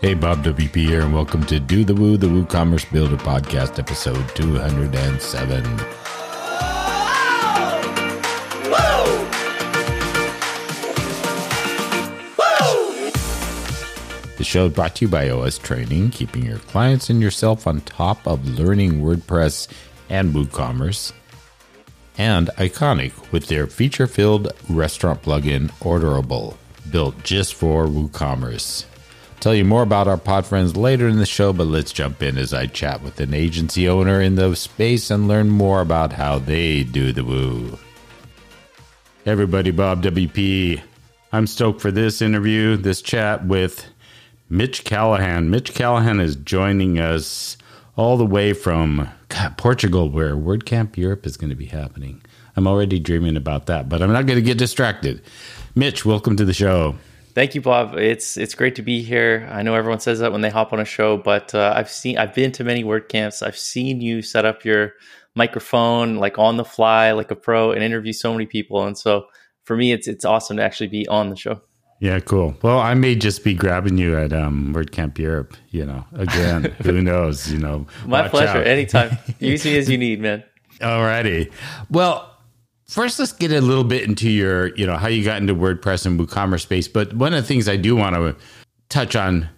Hey, Bob WP here, and welcome to Do the Woo, the WooCommerce Builder Podcast, episode 207. The show is brought to you by OS Training, keeping your clients and yourself on top of learning WordPress and WooCommerce. And Iconic with their feature filled restaurant plugin, Orderable, built just for WooCommerce. Tell you more about our pod friends later in the show, but let's jump in as I chat with an agency owner in the space and learn more about how they do the woo. Everybody, Bob WP. I'm stoked for this interview, this chat with Mitch Callahan. Mitch Callahan is joining us all the way from God, Portugal, where WordCamp Europe is going to be happening. I'm already dreaming about that, but I'm not going to get distracted. Mitch, welcome to the show. Thank you, Bob. It's it's great to be here. I know everyone says that when they hop on a show, but uh, I've seen I've been to many WordCamps. I've seen you set up your microphone like on the fly, like a pro, and interview so many people. And so for me, it's it's awesome to actually be on the show. Yeah, cool. Well, I may just be grabbing you at um, WordCamp Europe. You know, again, who knows? You know, my pleasure. Out. Anytime. Use me as you need, man. Alrighty. Well, First, let's get a little bit into your, you know, how you got into WordPress and WooCommerce space. But one of the things I do want to touch on,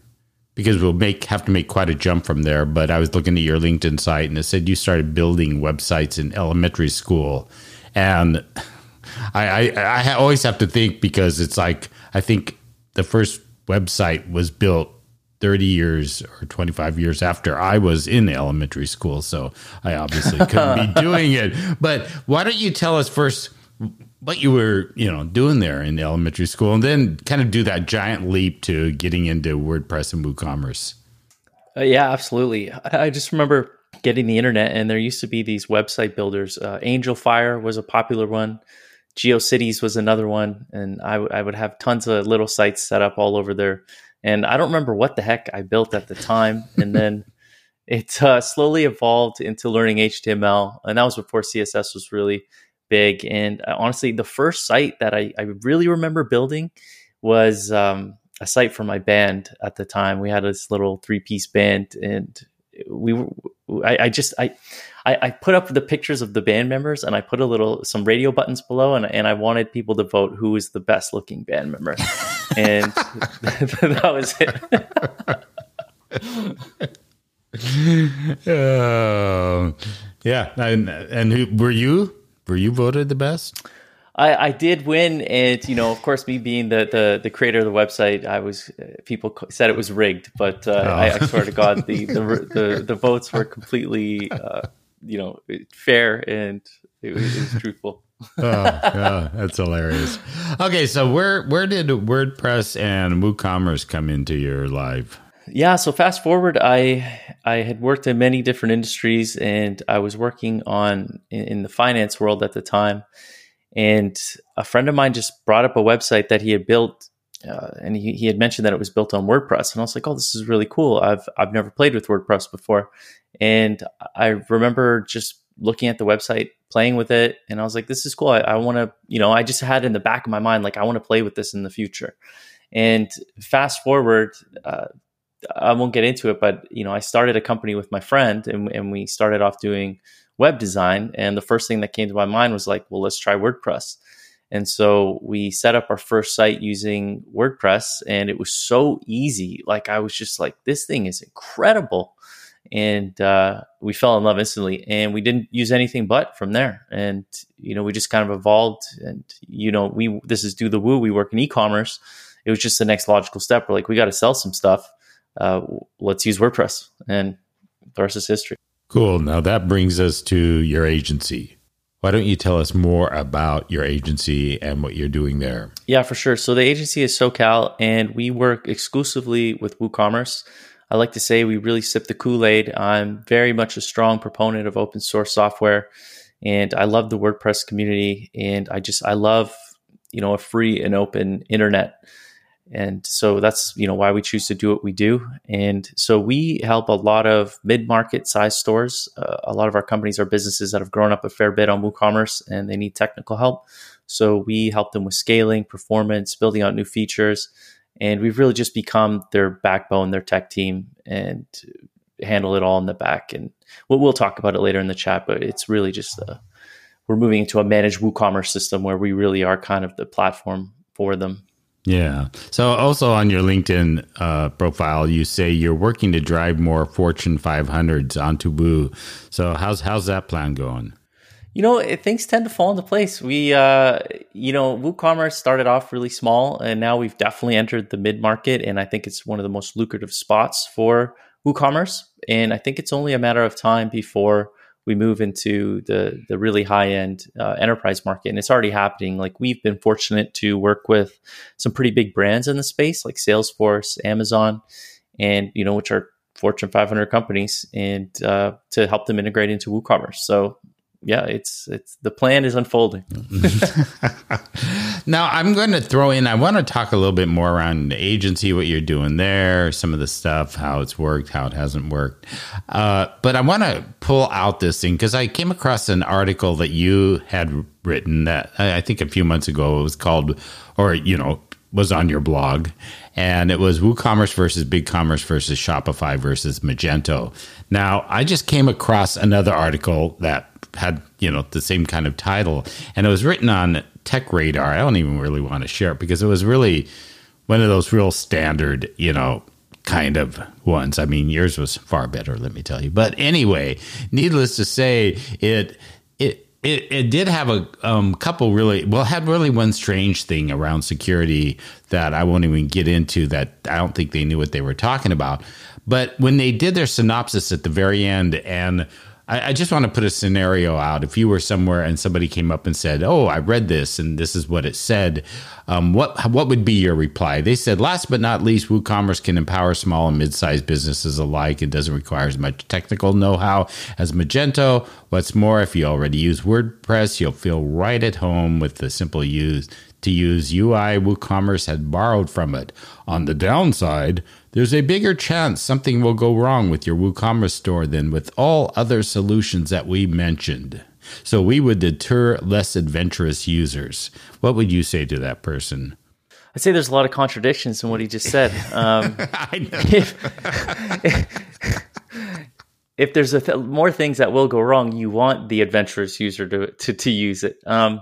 because we'll make have to make quite a jump from there. But I was looking at your LinkedIn site, and it said you started building websites in elementary school, and I, I, I always have to think because it's like I think the first website was built 30 years or 25 years after I was in elementary school. So I obviously couldn't be doing it. But why don't you tell us first what you were, you know, doing there in elementary school and then kind of do that giant leap to getting into WordPress and WooCommerce? Uh, yeah, absolutely. I just remember getting the internet and there used to be these website builders. Uh, Angelfire was a popular one. GeoCities was another one. And I, w- I would have tons of little sites set up all over there and I don't remember what the heck I built at the time. And then it uh, slowly evolved into learning HTML. And that was before CSS was really big. And uh, honestly, the first site that I, I really remember building was um, a site for my band at the time. We had this little three piece band, and we were, I, I just, I, I, I, put up the pictures of the band members and I put a little some radio buttons below and, and I wanted people to vote who was the best looking band member. and that was it. uh, yeah. And, and who were you? Were you voted the best? I, I did win, and you know, of course, me being the, the, the creator of the website, I was people said it was rigged, but uh, oh. I, I, swear to God, the, the the, the votes were completely uh, you know fair and it was, it was truthful. oh, yeah, that's hilarious. Okay, so where where did WordPress and WooCommerce come into your life? Yeah, so fast forward, I I had worked in many different industries, and I was working on in, in the finance world at the time. And a friend of mine just brought up a website that he had built uh, and he, he had mentioned that it was built on WordPress, and I was like, "Oh, this is really cool. I've I've never played with WordPress before." And I remember just looking at the website, playing with it, and I was like, "This is cool. I, I want to, you know, I just had in the back of my mind like I want to play with this in the future." And fast forward, uh, I won't get into it, but you know, I started a company with my friend, and, and we started off doing web design. And the first thing that came to my mind was like, "Well, let's try WordPress." And so we set up our first site using WordPress and it was so easy. Like I was just like, this thing is incredible. And uh, we fell in love instantly and we didn't use anything but from there. And, you know, we just kind of evolved and, you know, we, this is do the woo. We work in e-commerce. It was just the next logical step. We're like, we got to sell some stuff. Uh, let's use WordPress and the rest is history. Cool. Now that brings us to your agency. Why don't you tell us more about your agency and what you're doing there? Yeah, for sure. So the agency is Saucal, and we work exclusively with WooCommerce. I like to say we really sip the Kool Aid. I'm very much a strong proponent of open source software, and I love the WordPress community, and I just I love you know a free and open internet and so that's you know why we choose to do what we do and so we help a lot of mid-market size stores uh, a lot of our companies are businesses that have grown up a fair bit on woocommerce and they need technical help so we help them with scaling performance building out new features and we've really just become their backbone, their tech team, and handle it all in the back. And we'll, we'll talk about it later in the chat, but it's really just a, we're moving into a managed WooCommerce system where we really are kind of the platform for them. Yeah. So also on your LinkedIn uh, profile, you say you're working to drive more Fortune 500s onto Woo. So how's how's that plan going? You know, things tend to fall into place. We, uh, you know, WooCommerce started off really small, and now we've definitely entered the mid market, and I think it's one of the most lucrative spots for WooCommerce. And I think it's only a matter of time before we move into the the really high end uh, enterprise market, and it's already happening. Like we've been fortunate to work with some pretty big brands in the space, like Salesforce, Amazon, and you know which are Fortune 500 companies, and uh, to help them integrate into WooCommerce. So yeah, it's it's the plan is unfolding. now I'm going to throw in. I want to talk a little bit more around the agency, what you're doing there, some of the stuff, how it's worked, how it hasn't worked. Uh, but I want to pull out this thing because I came across an article that you had written that I think a few months ago. It was called, or you know, was on your blog, and it was WooCommerce versus BigCommerce versus Shopify versus Magento. Now I just came across another article that had you know the same kind of title, and it was written on Tech Radar. I don't even really want to share it because it was really one of those real standard, you know, kind of ones. I mean, yours was far better, let me tell you. But anyway, needless to say, it it it, it did have a um, couple really well had really one strange thing around security that I won't even get into that I don't think they knew what they were talking about. But when they did their synopsis at the very end and I, I, just want to put a scenario out. If you were somewhere and somebody came up and said, "Oh, I read this and this is what it said," um, what what would be your reply? They said, "Last but not least, WooCommerce can empower small and mid-sized businesses alike. It doesn't require as much technical know-how as Magento. What's more, if you already use WordPress, you'll feel right at home with the simple use." To use UI, WooCommerce had borrowed from it. On the downside, there's a bigger chance something will go wrong with your WooCommerce store than with all other solutions that we mentioned. So we would deter less adventurous users. What would you say to that person? I'd say there's a lot of contradictions in what he just said. Um, if, if, there's th- more things that will go wrong, you want the adventurous user to to, to use it. Um,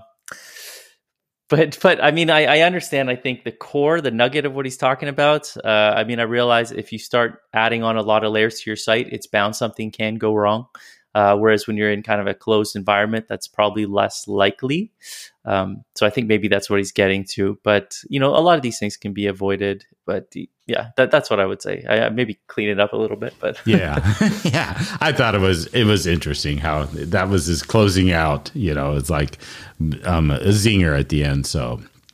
but but I mean, I, I understand. I think the core, the nugget of what he's talking about. Uh, I mean, I realize if you start adding on a lot of layers to your site, it's bound something can go wrong. Uh, whereas when you're in kind of a closed environment, that's probably less likely. Um, so I think maybe that's what he's getting to. But you know, a lot of these things can be avoided. But yeah, that, that's what I would say. I, maybe clean it up a little bit. But yeah, yeah, I thought it was it was interesting how that was his closing out. You know, it's like um, a zinger at the end. So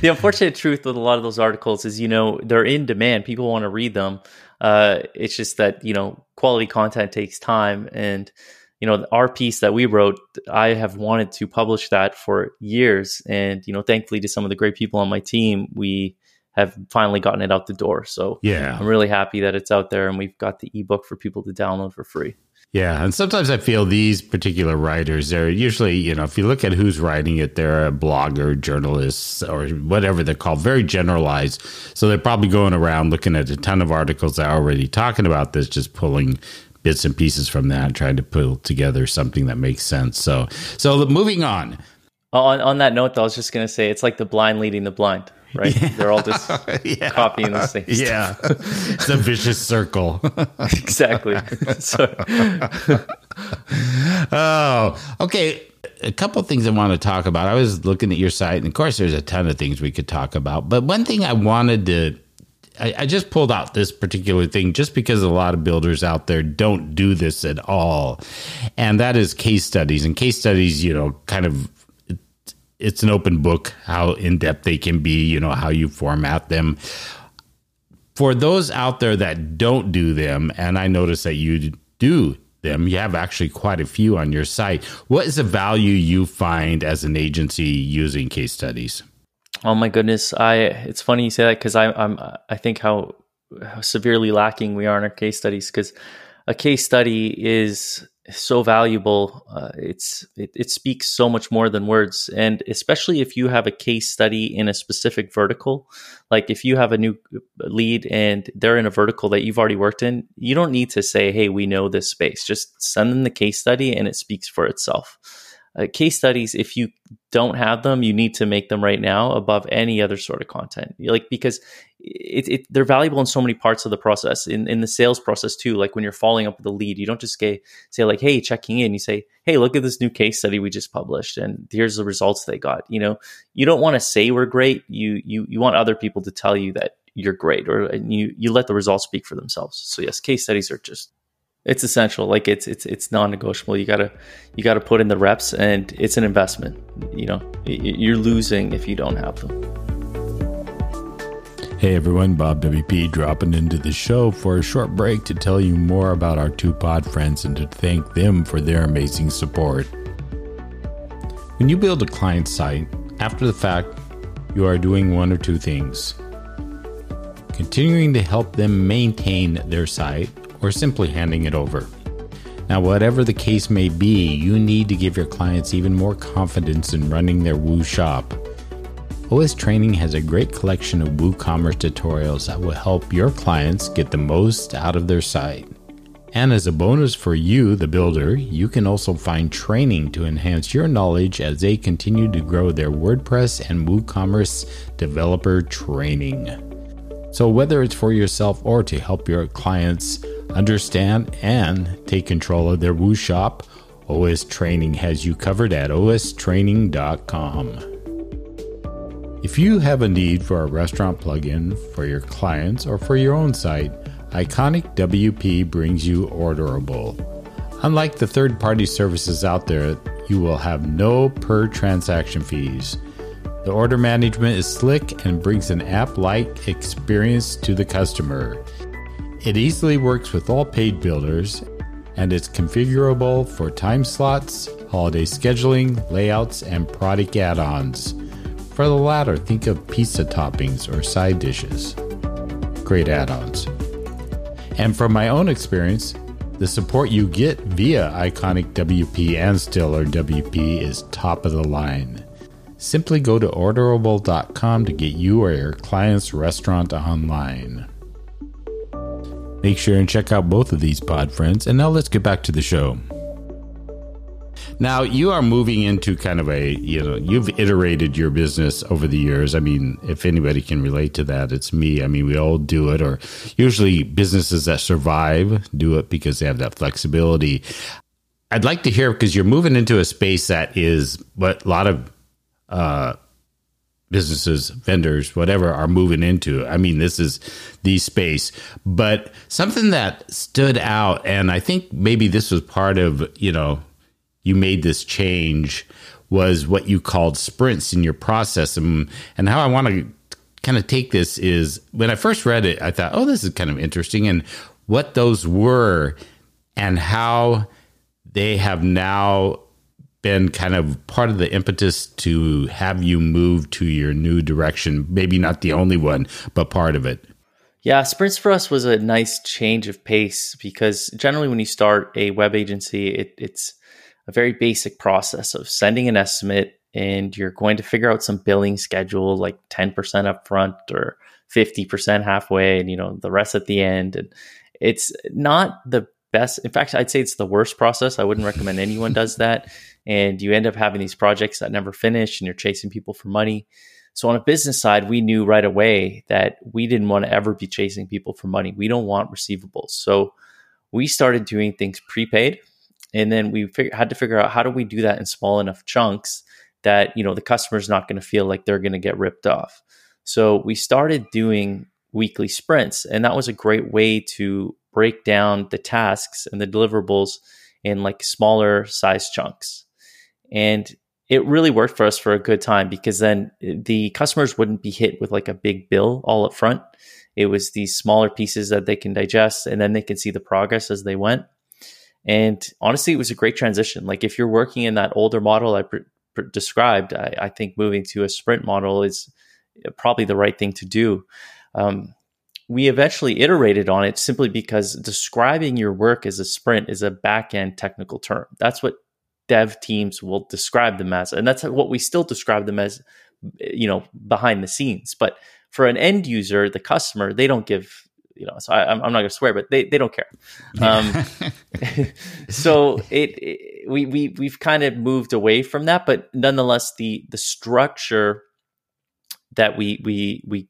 the unfortunate truth with a lot of those articles is, you know, they're in demand. People want to read them. Uh, it's just that you know quality content takes time, and you know our piece that we wrote, I have wanted to publish that for years, and you know thankfully to some of the great people on my team, we have finally gotten it out the door. So yeah, I'm really happy that it's out there, and we've got the ebook for people to download for free. Yeah, and sometimes I feel these particular writers, they're usually, you know, if you look at who's writing it, they're a blogger, journalists, or whatever they're called, very generalized. So they're probably going around looking at a ton of articles that are already talking about this, just pulling bits and pieces from that trying to pull together something that makes sense. So, so moving on. On, on that note, though, I was just going to say it's like the blind leading the blind right? Yeah. They're all just yeah. copying the same. Yeah, it's a vicious circle. exactly. So. oh, okay. A couple things I want to talk about. I was looking at your site, and of course, there's a ton of things we could talk about. But one thing I wanted to I, I, just pulled out this particular thing just because a lot of builders out there don't do this at all. And that is case studies. And case studies, you know, kind of it's an open book how in depth they can be, you know, how you format them. For those out there that don't do them, and I notice that you do them, you have actually quite a few on your site. What is the value you find as an agency using case studies? Oh my goodness, I it's funny you say that because I'm I think how, how severely lacking we are in our case studies because a case study is so valuable. Uh, it's it, it, speaks so much more than words, and especially if you have a case study in a specific vertical, like if you have a new lead and they're in a vertical that you've already worked in, you don't need to say, "Hey, we know this space." Just send them the case study, and it speaks for itself uh, case studies if you don't have them you need to make them right now above any other sort of content like because it, it, they're valuable in so many parts of the process in, in the sales process too like when you're following up with a lead you don't just say, say like hey checking in you say hey look at this new case study we just published and here's the results they got you know? You don't want to say we're great you you you want other people to tell you that you're great or you you let the results speak for themselves. So yes case studies are just it's essential like it's it's it's non-negotiable you gotta you gotta put in the reps and it's an investment you know? You're losing if you don't have them hey everyone bob wp dropping into the show for a short break to tell you more about our two pod friends and to thank them for their amazing support when you build a client site after the fact you are doing one or two things continuing to help them maintain their site or simply handing it over. Now, whatever the case may be, you need to give your clients even more confidence in running their Woo shop. OS Training has a great collection of WooCommerce tutorials that will help your clients get the most out of their site. And as a bonus for you, the builder, you can also find training to enhance your knowledge as they continue to grow their WordPress and WooCommerce developer training. So, whether it's for yourself or to help your clients understand, and take control of their Woo shop, OS Training has you covered at ostraining.com. If you have a need for a restaurant plugin for your clients or for your own site, Iconic WP brings you Orderable. Unlike the third party services out there, you will have no per transaction fees. The order management is slick and brings an app like experience to the customer. It easily works with all page builders and it's configurable for time slots, holiday scheduling, layouts, and product add ons. For the latter, think of pizza toppings or side dishes. Great add ons. And from my own experience, the support you get via Iconic WP and Stellar WP is top of the line. Simply go to orderable.com to get you or your client's restaurant online. Make sure and check out both of these pod friends. And now let's get back to the show. Now you are moving into kind of a, you know, you've iterated your business over the years. I mean, if anybody can relate to that, it's me. I mean, we all do it, or usually businesses that survive do it because they have that flexibility. I'd like to hear because you're moving into a space that is what a lot of uh, businesses, vendors, whatever are moving into. I mean, this is the space. But something that stood out, and I think maybe this was part of, you know, you made this change was what you called sprints in your process. And, and how I want to kind of take this is when I first read it, I thought, oh, this is kind of interesting. And what those were and how they have now been kind of part of the impetus to have you move to your new direction? Maybe not the only one, but part of it. Yeah, sprints for us was a nice change of pace because generally, when you start a web agency, it, it's a very basic process of sending an estimate and you're going to figure out some billing schedule like 10% upfront or 50% halfway and you know the rest at the end and it's not the best in fact i'd say it's the worst process i wouldn't recommend anyone does that and you end up having these projects that never finish and you're chasing people for money. So on a business side, we knew right away that we didn't want to ever be chasing people for money. We don't want receivables. So we started doing things prepaid and then we fig- had to figure out how do we do that in small enough chunks that you know the customer's not going to feel like they're going to get ripped off. So we started doing weekly sprints and that was a great way to break down the tasks and the deliverables in like smaller size chunks. And it really worked for us for a good time because then eh, the customers wouldn't be hit with like a big bill all up front. It was these smaller pieces that they can digest and then they can see the progress as they went. And honestly, it was a great transition. Like if you're working in that older model I described, I, I, think moving to a sprint model is probably the right thing to do. Um, we eventually iterated on it simply because describing your work as a sprint is a back end technical term. That's what dev teams will describe them as. And that's what we still describe them as, you know, behind the scenes. But for an end user, the customer, they don't give, you know, so I, am not going to swear, but they, they don't care. Um, so it, it, we, we, we've kind of moved away from that, but nonetheless, the, the structure that we, we, we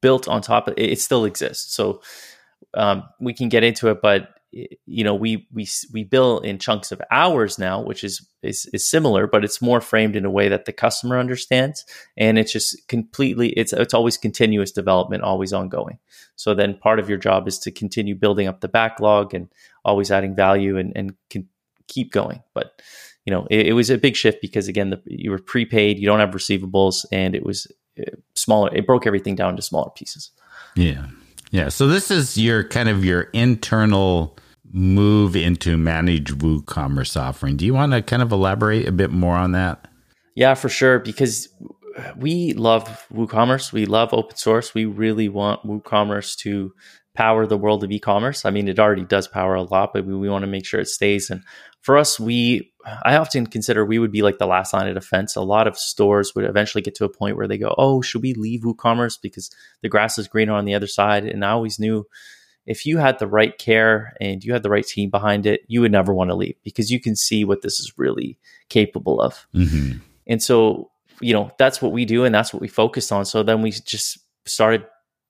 built on top of it, it still exists. So um, we can get into it, but you know we we we bill in chunks of hours now which is, is is similar but it's more framed in a way that the customer understands and it's just completely it's it's always continuous development always ongoing. So then part of your job is to continue building up the backlog and always adding value and and can keep going. But you know it, it was a big shift because again the, you were prepaid you don't have receivables and it was uh, smaller it broke everything down to smaller pieces. Yeah. Yeah. So this is your kind of your internal move into managed WooCommerce offering. Do you want to kind of elaborate a bit more on that? Yeah, for sure. Because we love WooCommerce. We love open source. We really want WooCommerce to power the world of e-commerce. I mean, it already does power a lot, but we, we want to make sure it stays. And for us, we I often consider we would be like the last line of defense. A lot of stores would eventually get to a point where they go, "Oh, should we leave WooCommerce because the grass is greener on the other side?" And I always knew if you had the right care and you had the right team behind it, you would never want to leave because you can see what this is really capable of. Mm-hmm. And so, you know, that's what we do and that's what we focused on. So then we just started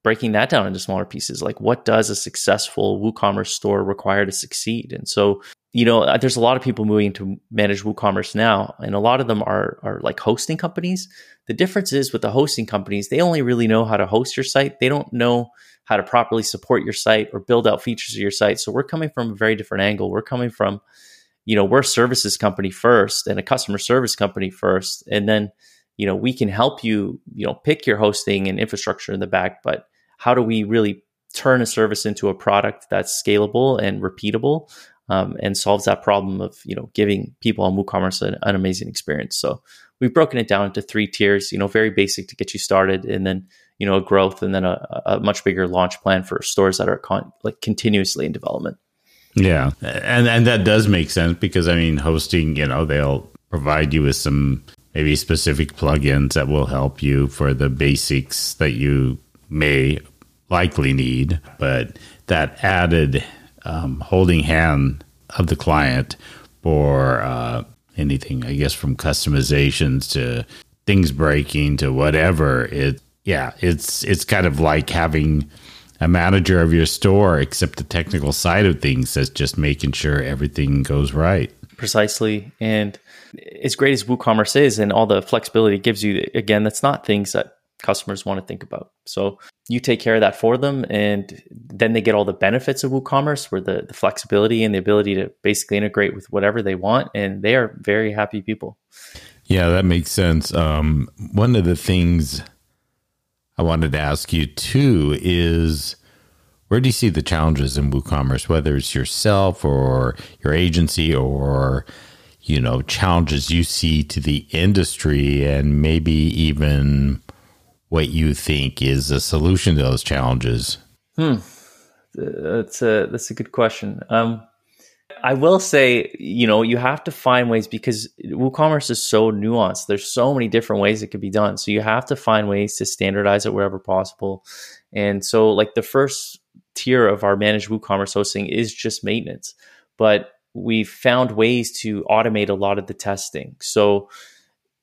breaking that down into smaller pieces. Like, what does a successful WooCommerce store require to succeed? And so, you know, uh, there's a lot of people moving to manage WooCommerce now, and a lot of them are are like hosting companies. The difference is with the hosting companies, they only really know how to host your site. They don't know how to properly support your site or build out features of your site. So we're coming from a very different angle. We're coming from, you know, we're a services company first and a customer service company first. And then, you know, we can help you, you know, pick your hosting and infrastructure in the back, but how do we really turn a service into a product that's scalable and repeatable um, and solves that problem of, you know, giving people on WooCommerce an, an amazing experience. So we've broken it down into three tiers, you know, very basic to get you started and then you know, a growth and then a, a much bigger launch plan for stores that are con- like continuously in development. Yeah, and and that does make sense because I mean, hosting, you know, they'll provide you with some maybe specific plugins that will help you for the basics that you may likely need, but that added um, holding hand of the client for uh, anything, I guess, from customizations to things breaking to whatever, it yeah, it's it's kind of like having a manager of your store, except the technical side of things that's just making sure everything goes right. Precisely, and as great as WooCommerce is, and all the flexibility it gives you, again, that's not things that customers want to think about. So you take care of that for them, and then they get all the benefits of WooCommerce, where the, the flexibility and the ability to basically integrate with whatever they want, and they are very happy people. Yeah, that makes sense. Um, one of the things I wanted to ask you too is where do you see the challenges in WooCommerce, whether it's yourself or your agency or you know challenges you see to the industry and maybe even what you think is a solution to those challenges? Hmm. That's a that's a good question. Um, I will say, you know, you have to find ways because WooCommerce is so nuanced. There's so many different ways it could be done. So you have to find ways to standardize it wherever possible. And so, like the first tier of our managed WooCommerce hosting is just maintenance, but we found ways to automate a lot of the testing. So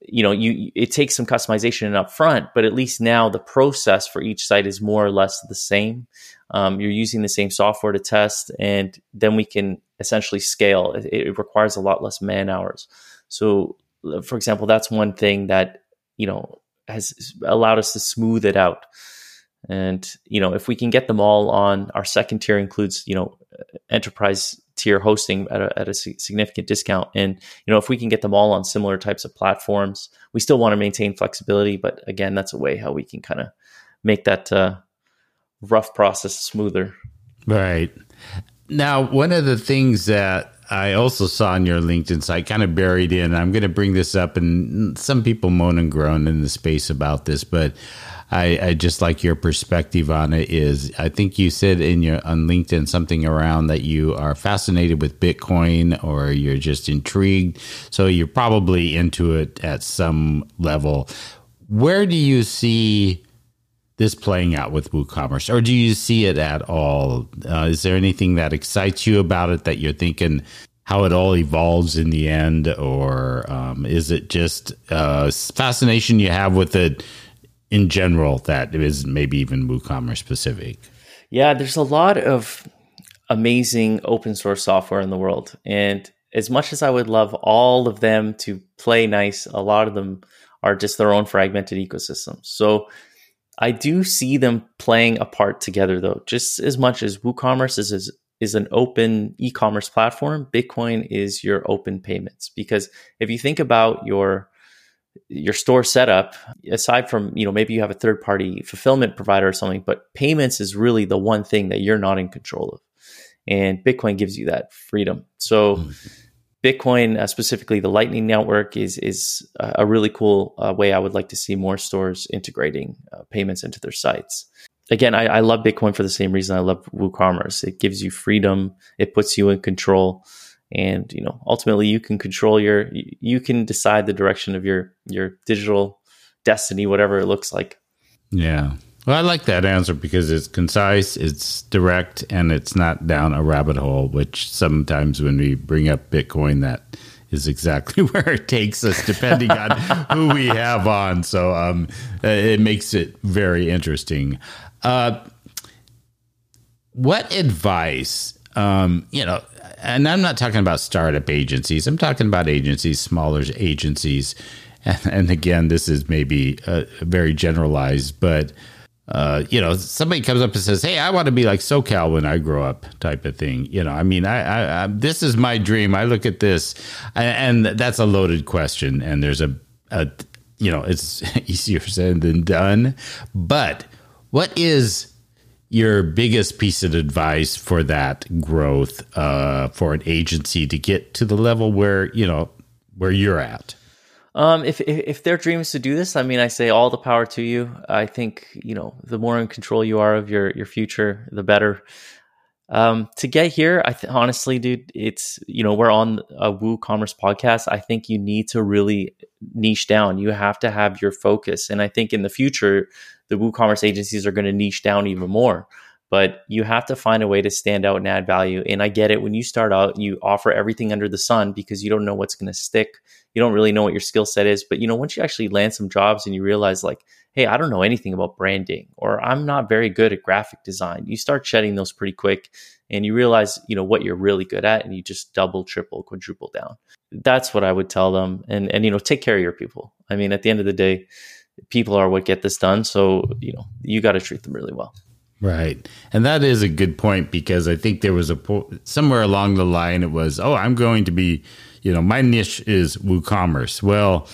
you know you it takes some customization up front but at least now the process for each site is more or less the same. Um, you're using the same software to test and then we can essentially scale. It, it, requires a lot less man hours. So for example that's one thing that you know has allowed us to smooth it out. And you know if we can get them all on our second tier includes you know enterprise tier hosting at a, at a significant discount. And you know, if we can get them all on similar types of platforms, we still want to maintain flexibility. But again, that's a way how we can kind of make that uh, rough process smoother. Right now, one of the things that I also saw on your LinkedIn site, kind of buried in. I'm going to bring this up, and some people moan and groan in the space about this, but I, I, just like your perspective on it. Is I think you said in your on LinkedIn something around that you are fascinated with Bitcoin, or you're just intrigued. So you're probably into it at some level. Where do you see? this playing out with WooCommerce, or do you see it at all? Uh, is there anything that excites you about it that you're thinking how it all evolves in the end, or um, is it just uh, fascination you have with it in general that is maybe even WooCommerce specific? Yeah, there's a lot of amazing open source software in the world, and as much as I would love all of them to play nice, a lot of them are just their own fragmented ecosystems. So I do see them playing a part together though, just as much as WooCommerce is, is, is an open e-commerce platform, Bitcoin is your open payments. Because if you think about your your store setup, aside from, you know, maybe you have a third party fulfillment provider or something, but payments is really the one thing that you're not in control of. And Bitcoin gives you that freedom. So mm-hmm Bitcoin, uh, specifically the Lightning Network, is is a really cool uh, way I would like to see more stores integrating uh, payments into their sites. Again, I, I, love Bitcoin for the same reason I love WooCommerce. It gives you freedom, it puts you in control, and you know ultimately you can control your you can decide the direction of your your digital destiny, whatever it looks like. Yeah, well, I like that answer because it's concise, it's direct, and it's not down a rabbit hole, which sometimes when we bring up Bitcoin, that is exactly where it takes us, depending on who we have on. So um, it makes it very interesting. Uh, what advice, um, you know, and I'm not talking about startup agencies, I'm talking about agencies, smaller agencies. And, and again, this is maybe uh, very generalized, but uh, you know, somebody comes up and says, "Hey, I want to be like Saucal when I grow up," type of thing. You know, I mean, I, I, I this is my dream. I look at this, and that's a loaded question. And there's a, a, you know, it's easier said than done. But what is your biggest piece of advice for that growth uh, for an agency to get to the level where you know where you're at? Um, if, if, if their dream is to do this, I mean, I say all the power to you. I think you know the more in control you are of your your future, the better. Um, to get here, I th- honestly, dude, it's you know we're on a WooCommerce podcast. I think you need to really niche down. You have to have your focus, and I think in the future, the WooCommerce agencies are going to niche down even more but you have to find a way to stand out and add value. And I get it when you start out, you offer everything under the sun because you don't know what's going to stick. You don't really know what your skill set is. But you know, once you actually land some jobs and you realize, like, hey, I don't know anything about branding or I'm not very good at graphic design, you start shedding those pretty quick and you realize, you know, what you're really good at and you just double, triple, quadruple down. That's what I would tell them. And, and, you know, take care of your people. I mean, at the end of the day, people are what get this done. So, you know, you got to treat them really well. Right. And that is a good point because I think there was a po- somewhere along the line it was, oh, I'm going to be, you know, my niche is WooCommerce. Well,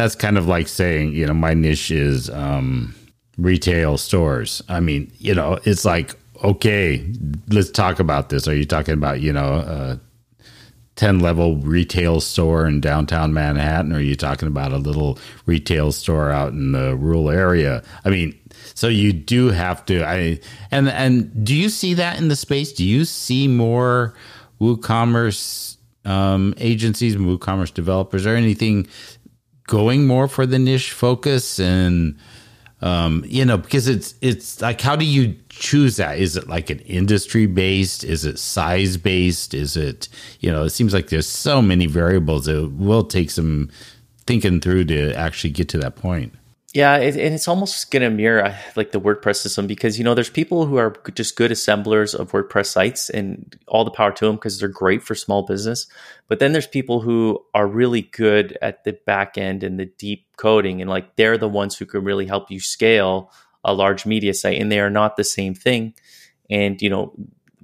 that's kind of like saying, you know, my niche is um, retail stores. I mean, you know, it's like, okay, let's talk about this. Are you talking about, you know, a 10 level retail store in downtown Manhattan? Or are you talking about a little retail store out in the rural area? I mean, so you do have to. I and and do you see that in the space? Do you see more WooCommerce um, agencies, WooCommerce developers, or anything going more for the niche focus and? Um, you know, because it's it's like, how do you choose that? Is it like an industry based? Is it size based? Is it you know? It seems like there's so many variables. It will take some thinking through to actually get to that point. Yeah, it, and it's almost going to mirror uh, like the WordPress system because you know there's people who are just good assemblers of WordPress sites and all the power to them because they're great for small business. But then there's people who are really good at the back end and the deep coding and like they're the ones who can really help you scale a large media site and they are not the same thing. And you know,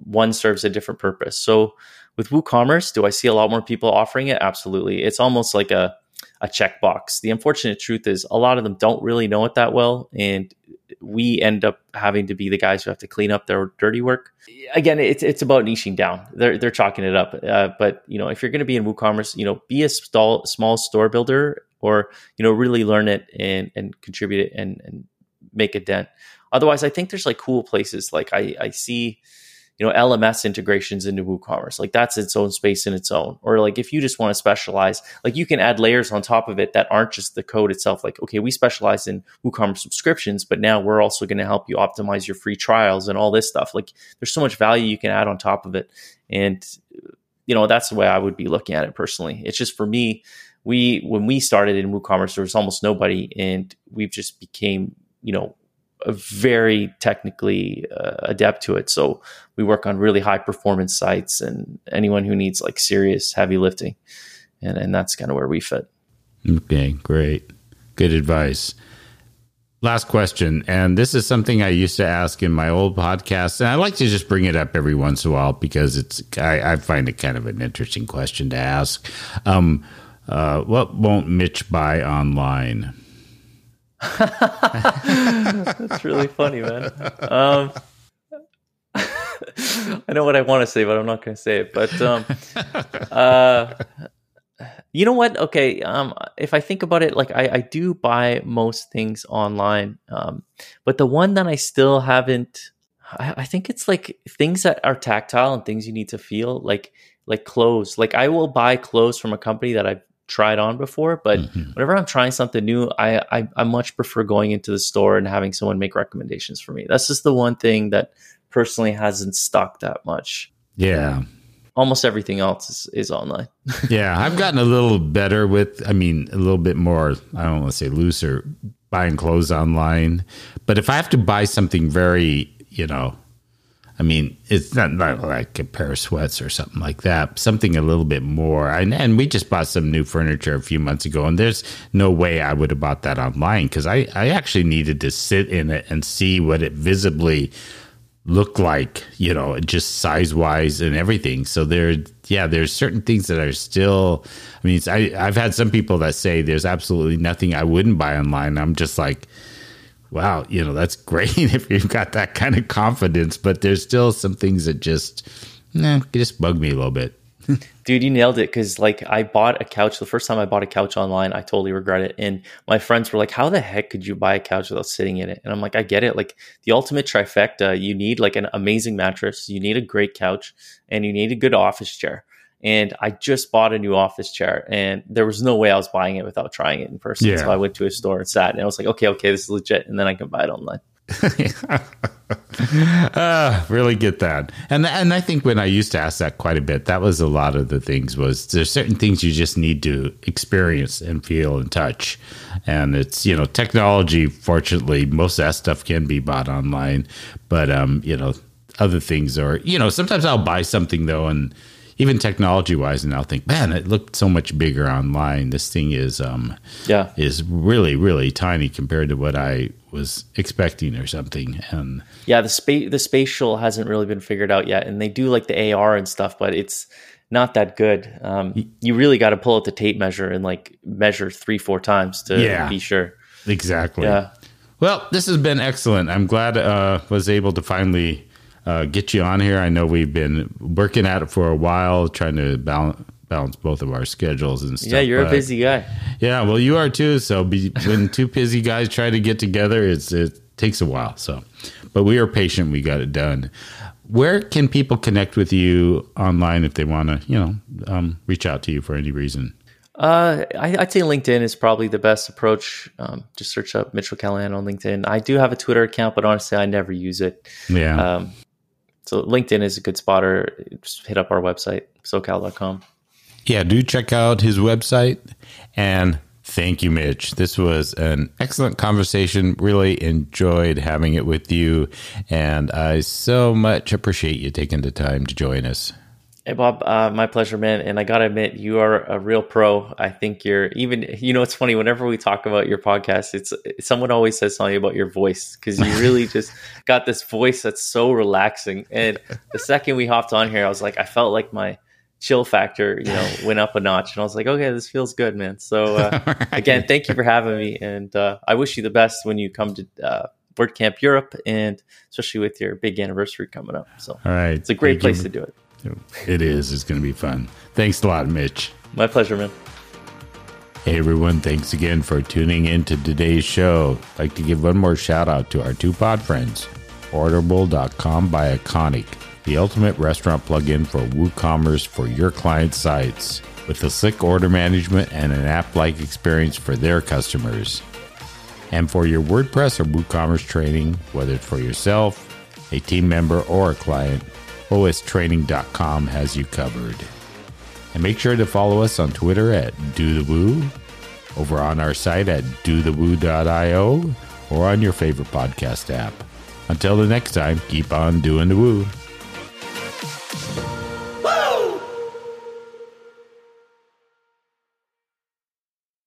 one serves a different purpose. So with WooCommerce, do I see a lot more people offering it? Absolutely. It's almost like a a checkbox. The unfortunate truth is a lot of them don't really know it that well. And we end up having to be the guys who have to clean up their dirty work. Again, it's it's about niching down. They're they're chalking it up. Uh, but you know, if you're going to be in WooCommerce, you know, be a small small store builder, or you know, really learn it and and contribute it and and make a dent. Otherwise, I think there's like cool places. Like I I see you know lms integrations into woocommerce. Like that's its own space in its own. Or like if you just want to specialize like you can add layers on top of it that aren't just the code itself. Like okay we specialize in woocommerce subscriptions but now we're also going to help you optimize your free trials and all this stuff. Like there's so much value you can add on top of it. And you know that's the way i would be looking at it personally. It's just for me we when we started in woocommerce there was almost nobody and we've just became you know very technically uh, adept to it. So we work on really high performance sites and anyone who needs like serious heavy lifting. And, and that's kind of where we fit. Okay, great. Good advice. Last question. And this is something I used to ask in my old podcast. And I like to just bring it up every once in a while because it's, I, I find it kind of an interesting question to ask. Um, uh, what won't Mitch buy online? That's really funny, man. Um, I know what I want to say, but I'm not going to say it. But um, uh, you know what? Okay, um, if I think about it, like I, I do buy most things online, um, but the one that I still haven't, I, I think it's like things that are tactile and things you need to feel, like like clothes. Like I will buy clothes from a company that I've tried on before, but mm-hmm. whenever I'm trying something new, I, I, I much prefer going into the store and having someone make recommendations for me. That's just the one thing that personally hasn't stuck that much. Yeah. Almost everything else is, is online. yeah, I've gotten a little better with, I mean, a little bit more, I don't want to say looser, buying clothes online. But if I have to buy something very, you know, I mean, it's not, not like a pair of sweats or something like that. Something a little bit more. And, and we just bought some new furniture a few months ago, and there's no way I would have bought that online because I, I actually needed to sit in it and see what it visibly looked like, you know, just size wise and everything. So there, yeah, there's certain things that are still. I mean, I, I've had some people that say there's absolutely nothing I wouldn't buy online. I'm just like wow, you know, that's great if you've got that kind of confidence, but there's still some things that just, nah, just bug me a little bit. Dude, you nailed it because like I bought a couch. The first time I bought a couch online, I totally regret it. And my friends were like, "How the heck could you buy a couch without sitting in it?" And I'm like, "I get it. Like the ultimate trifecta. You need like an amazing mattress, you need a great couch, and you need a good office chair." And I just bought a new office chair, and there was no way I was buying it without trying it in person. Yeah. So I went to a store and sat, and I was like, okay, okay, this is legit, and then I can buy it online. uh, really get that, and and I think when I used to ask that quite a bit, that was a lot of the things. Was there's certain things you just need to experience and feel and touch, and it's you know technology. Fortunately, most of that stuff can be bought online, but um, you know other things are you know sometimes I'll buy something though and even technology wise, and I'll think, man, it looked so much bigger online. This thing is, um, yeah, is really, really tiny compared to what I was expecting or something. And yeah, the space, the spatial hasn't really been figured out yet, and they do like the AR and stuff, but it's not that good. Um, you really got to pull out the tape measure and like measure three, four times to yeah, be sure. Exactly. Yeah. Well, this has been excellent. I'm glad uh was able to finally uh, get you on here. I know we've been working at it for a while, trying to balance balance both of our schedules and stuff. Yeah, you're but, a busy guy. Yeah, well, you are too. So be, when two busy guys try to get together, it's it takes a while. So, but we are patient. We got it done. Where can people connect with you online if they want to, you know, um, reach out to you for any reason? Uh, I, would say LinkedIn is probably the best approach. Um, just search up Mitchell Callahan on LinkedIn. I do have a Twitter account, but honestly, I never use it. Yeah. Um, so LinkedIn is a good spotter. Just hit up our website, saucal.com. Yeah, do check out his website. And thank you, Mitch. This was an excellent conversation. Really enjoyed having it with you. And I so much appreciate you taking the time to join us. Hey Bob, uh, my pleasure, man. And I gotta admit, you are a real pro. I think you're even. You know, it's funny. Whenever we talk about your podcast, it's someone always says something about your voice because you really just got this voice that's so relaxing. And the second we hopped on here, I was like, I felt like my chill factor, you know, went up a notch, and I was like, okay, this feels good, man. So uh, again, thank you for having me, and uh, I wish you the best when you come to uh, WordCamp Europe, and especially with your big anniversary coming up. So, all right, it's a great Thank place you. to do it. It is. It's going to be fun. Thanks a lot, Mitch. My pleasure, man. Hey everyone, thanks again for tuning in to today's show. I'd like to give one more shout out to our two pod friends, Orderable.com by Iconic, the ultimate restaurant plugin for WooCommerce for your client sites, with a slick order management and an app like experience for their customers. And for your WordPress or WooCommerce training, whether it's for yourself, a team member, or a client, ostraining.com has you covered. And make sure to follow us on Twitter at Do The Woo, over on our site at dothewoo.io, or on your favorite podcast app. Until the next time, keep on doing the woo.